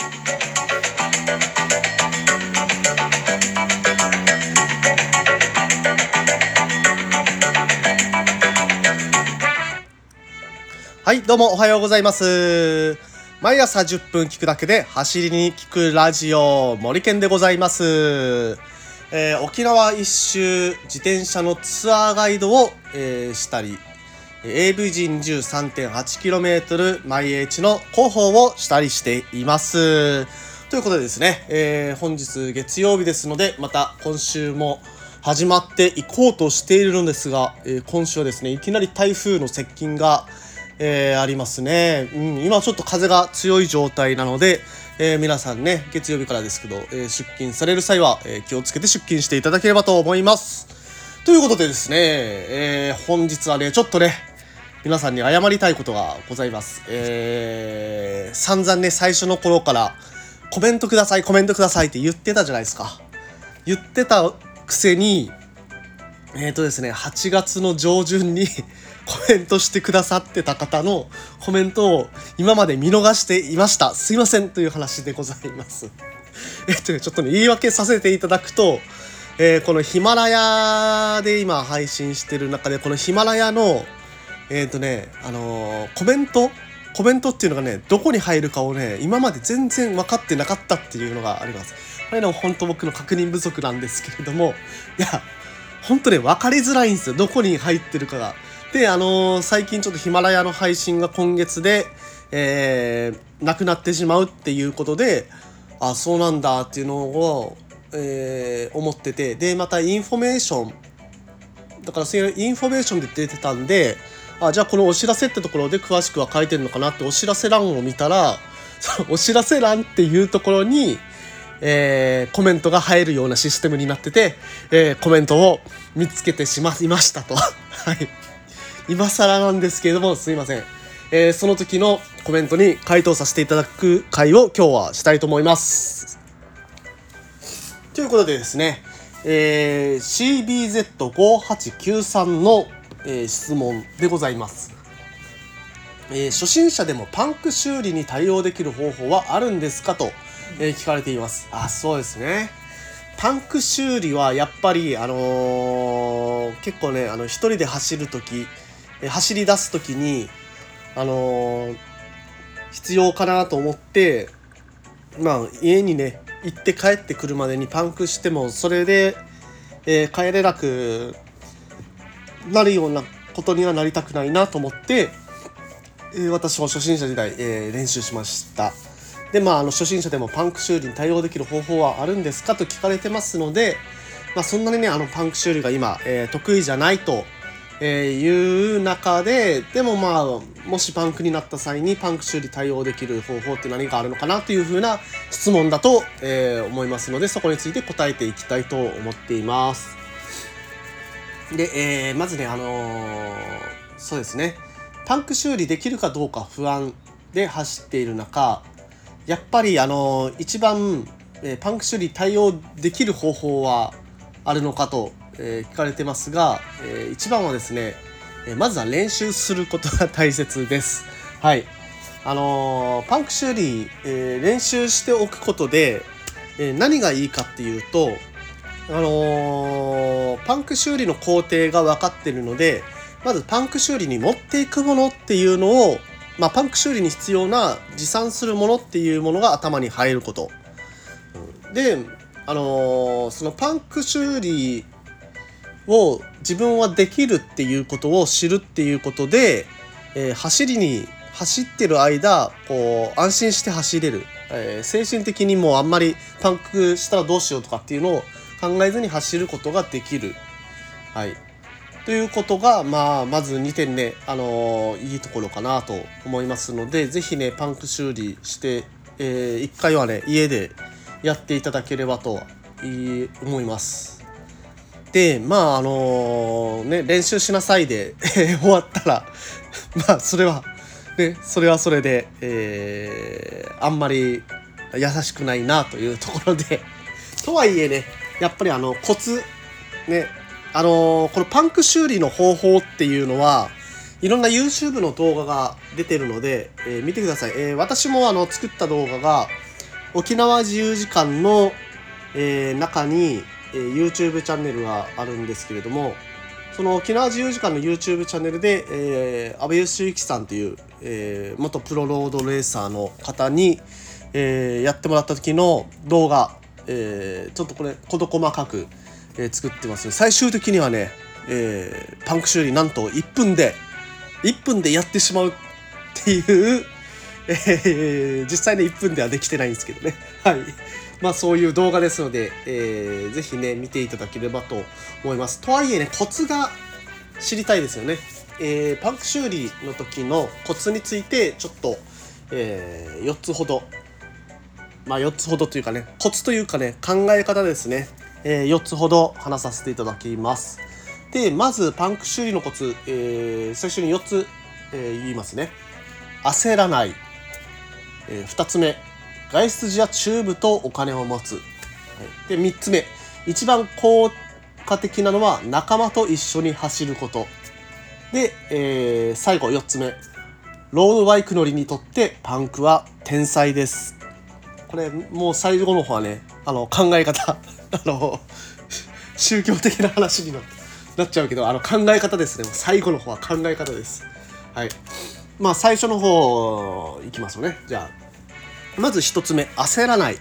はいどうもおはようございます。毎朝10分聞くだけで走りに聞くラジオ森健でございます。えー、沖縄一周自転車のツアーガイドを、えー、したり AV 人 13.8km 毎 H の広報をしたりしています。ということでですね、えー、本日月曜日ですので、また今週も始まっていこうとしているのですが、えー、今週はですね、いきなり台風の接近が、えー、ありますね、うん。今ちょっと風が強い状態なので、えー、皆さんね、月曜日からですけど、えー、出勤される際は、え気をつけて出勤していただければと思います。ということでですね、え本日はね、ちょっとね、皆さんに謝りたいことがございます。えー、散々ね、最初の頃から、コメントください、コメントくださいって言ってたじゃないですか。言ってたくせに、えっ、ー、とですね、8月の上旬に コメントしてくださってた方のコメントを今まで見逃していました。すいませんという話でございます。えっと、ちょっとね、言い訳させていただくと、えー、このヒマラヤで今配信してる中で、このヒマラヤの、えっ、ー、とね、あのー、コメント？コメントっていうのがね、どこに入るかをね、今まで全然分かってなかったっていうのがあります。これね、本当僕の確認不足なんですけれども、いや、本当ね、分かりづらいんですよ。どこに入ってるかが。で、あのー、最近ちょっとヒマラヤの配信が今月で、えー、なくなってしまうっていうことで、あ、そうなんだっていうのを、えー、思ってて、で、またインフォメーション、だからそういうインフォメーションで出てたんで、あ、じゃあこのお知らせってところで詳しくは書いてるのかなってお知らせ欄を見たら、そのお知らせ欄っていうところに、えー、コメントが入るようなシステムになってて、えー、コメントを見つけてしまいましたと。はい。今更なんですけれども、すいません。えー、その時のコメントに回答させていただく回を今日はしたいと思います。ということでですね、えー、CBZ5893 の、えー、質問でございます。えー、初心者でもパンク修理に対応できる方法はあるんですかと、えー、聞かれています。あ、そうですね。パンク修理はやっぱり、あのー、結構ね、あの、一人で走るとき、走り出す時にあのー、必要かなと思ってまあ家にね行って帰ってくるまでにパンクしてもそれで、えー、帰れなくなるようなことにはなりたくないなと思って、えー、私も初心者時代、え練習しましたでまああの初心者でもパンク修理に対応できる方法はあるんですかと聞かれてますのでまあ、そんなにねあのパンク修理が今、え得意じゃないとえ、いう中ででもまあもしパンクになった際にパンク修理対応できる方法って何があるのかなというふうな質問だと、え、思いますのでそこについて答えていきたいと思っています。で、えー、まずねあのー、そうですねパンク修理できるかどうか不安で走っている中やっぱりあの一番、えパンク修理対応できる方法はあるのかとえー、聞かれてますが、えー、一番はですね、えまずは練習することが大切です。はい。あのパンク修理、え練習しておくことで、え何がいいかっていうと、あのパンク修理の工程が分かってるので、まずパンク修理に持っていくものっていうのを、まあ、パンク修理に必要な持参するものっていうものが頭に入ること。で、あのー、そのパンク修理を自分はできるっていうことを知るっていうことで、えー、走りに走ってる間こう安心して走れる、えー、精神的にもうあんまりパンクしたらどうしようとかっていうのを考えずに走ることができる。はい、ということが、まあ、まず2点ね、あのー、いいところかなと思いますので是非ねパンク修理して、えー、1回はね家でやっていただければと思います。でまああのね練習しなさいで 終わったらまあそれはねそれはそれで、えー、あんまり優しくないなというところでとはいえねやっぱりあのコツねあのー、このパンク修理の方法っていうのはいろんな YouTube の動画が出てるので、えー、見てください、えー、私もあの作った動画が沖縄自由時間の、えー、中に、えー、YouTube チャンネルがあるんですけれどもその沖縄自由時間の YouTube チャンネルで、えー、安倍義之さんという、えー、元プロロードレーサーの方に、えー、やってもらった時の動画、えー、ちょっとこれ事細かく、えー、作ってます、最終的にはね、えー、パンク修理なんと1分で1分でやってしまうっていう、えー、実際ね1分ではできてないんですけどね。はい。まあそういう動画ですので、えー、ぜひね見ていただければと思います。とはいえねコツが知りたいですよね、えー、パンク修理の時のコツについてちょっと、えー、4つほどまあ4つほどというかねコツというかね考え方ですね、えー、4つほど話させていただきます。でまずパンク修理のコツ、えー、最初に4つ、えー、言いますね。焦らない、えー、2つ目。外出時はチューブとお金を持つ、はい、で3つ目。一番効果的なのは仲間と一緒に走ること。で、えー、最後4つ目。ロードバイク乗りにとってパンクは天才です。これもう最後の方はねあの考え方 あの宗教的な話になっちゃうけどあの考え方です。ね最後の方は考え方です。はい。まあ最初の方いきますよね。じゃあまず1つ目焦らない。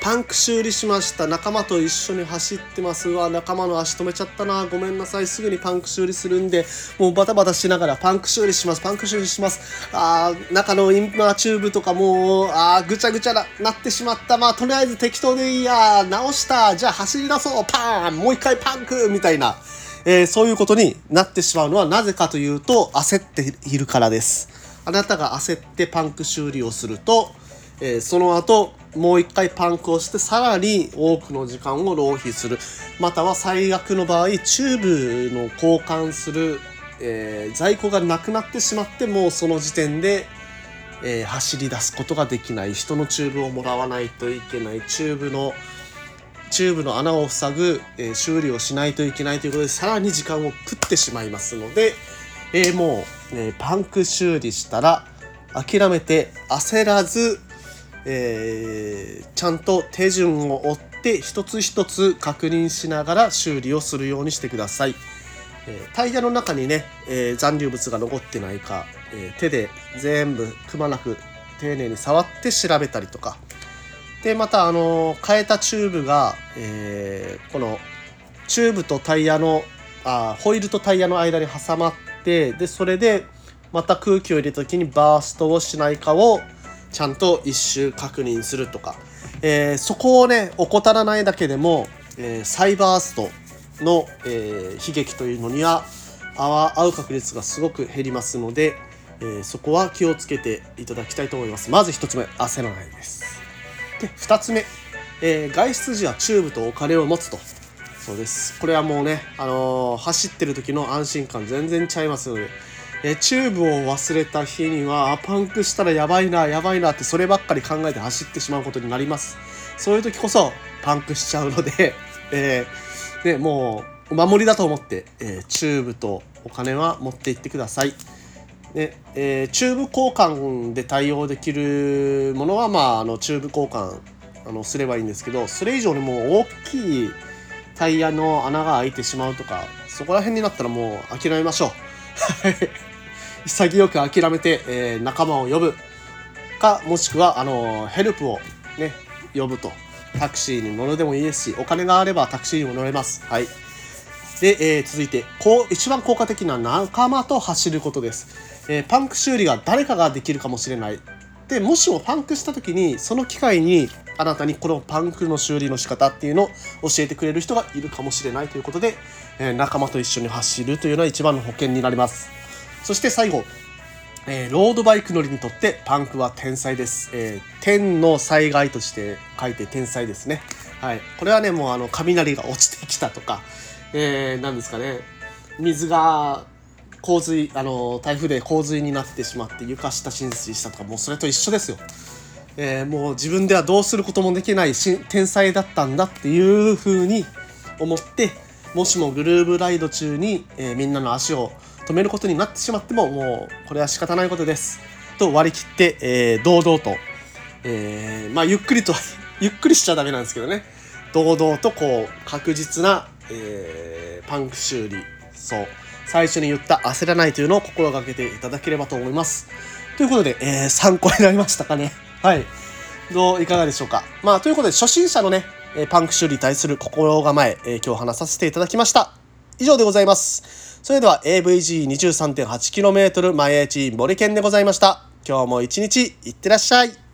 パンク修理しました。仲間と一緒に走ってます。うわ仲間の足止めちゃったな。ごめんなさい。すぐにパンク修理するんでもうバタバタしながらパンク修理します。パンク修理します。あー中のインナーチューブとかもうあーぐちゃぐちゃななってしまった。まあとりあえず適当でいいや。直した。じゃあ走り出そう。パーン。もう一回パンクみたいな。えー、そういうことになってしまうのはなぜかというと焦っているからです。あなたが焦ってパンク修理をすると、えー、その後もう一回パンクをしてさらに多くの時間を浪費する。または最悪の場合チューブの交換する、えー、在庫がなくなってしまってもうその時点で、えー、走り出すことができない。人のチューブをもらわないといけない。チューブのチューブの穴を塞ぐ、えー、修理をしないといけないということでさらに時間を食ってしまいますので、え、もう、えパンク修理したら諦めて焦らずえー、ちゃんと手順を追って一つ一つ確認しながら修理をするようにしてください。え、タイヤの中にね、えー、残留物が残ってないか、え手で全部くまなく丁寧に触って調べたりとかでまたあの変えたチューブが、えーこのチューブとタイヤのあホイールとタイヤの間に挟まってでそれでまた空気を入れた時にバーストをしないかをちゃんと一周確認するとか、えー、そこをね怠らないだけでも、えー、サイバーストの、えー、悲劇というのには合う確率がすごく減りますので、えー、そこは気をつけていただきたいと思います。まず1つ目焦らないです。で2つ目、えー、外出時はチューブとお金を持つと。そうです。これはもうね、あのー、走ってる時の安心感全然ちゃいますのでえチューブを忘れた日にはパンクしたらやばいなやばいなってそればっかり考えて走ってしまうことになりますそういう時こそパンクしちゃうので、えー、ね、もうお守りだと思って、えー、チューブとお金は持って行ってくださいねえー、チューブ交換で対応できるものは、まあ、あのチューブ交換あのすればいいんですけどそれ以上にもう大きいタイヤの穴が開いてしまうとかそこら辺になったらもう諦めましょう。は い潔く諦めて、えー、仲間を呼ぶかもしくはあのヘルプをね呼ぶと。タクシーに乗るでもいいですしお金があればタクシーにも乗れます。はい。で、えー、続いてこう一番効果的な仲間と走ることです、えー、パンク修理が誰かができるかもしれない。でもしもパンクした時にその機会にあなたにこのパンクの修理の仕方っていうのを教えてくれる人がいるかもしれないということで、えー、仲間と一緒に走るというのは一番の保険になります。そして最後、えー、ロードバイク乗りにとってパンクは天才です。えー、天の災害として書いて天才ですね。はい。これはね、もうあの、雷が落ちてきたとか、えー、なんですかね、水が洪水、あの、台風で洪水になってしまって床下浸水したとか、もうそれと一緒ですよ。えー、もう自分ではどうすることもできないし天才だったんだっていう風に思って、もしもグルーブライド中に、えー、みんなの足を止めることになってしまってももうこれは仕方ないことです。と割り切って、えー、堂々と、えーまあゆっくりと ゆっくりしちゃダメなんですけどね。堂々とこう確実な、えーパンク修理。そう。最初に言った焦らないというのを心がけていただければと思います。ということで、えー参考になりましたかね。はい。どういかがでしょうか。まあということで初心者のねえパンク修理に対する心構え、え今日話させていただきました。以上でございます。それでは AVG23.8km 前エチ森健でございました。今日も一日いってらっしゃい。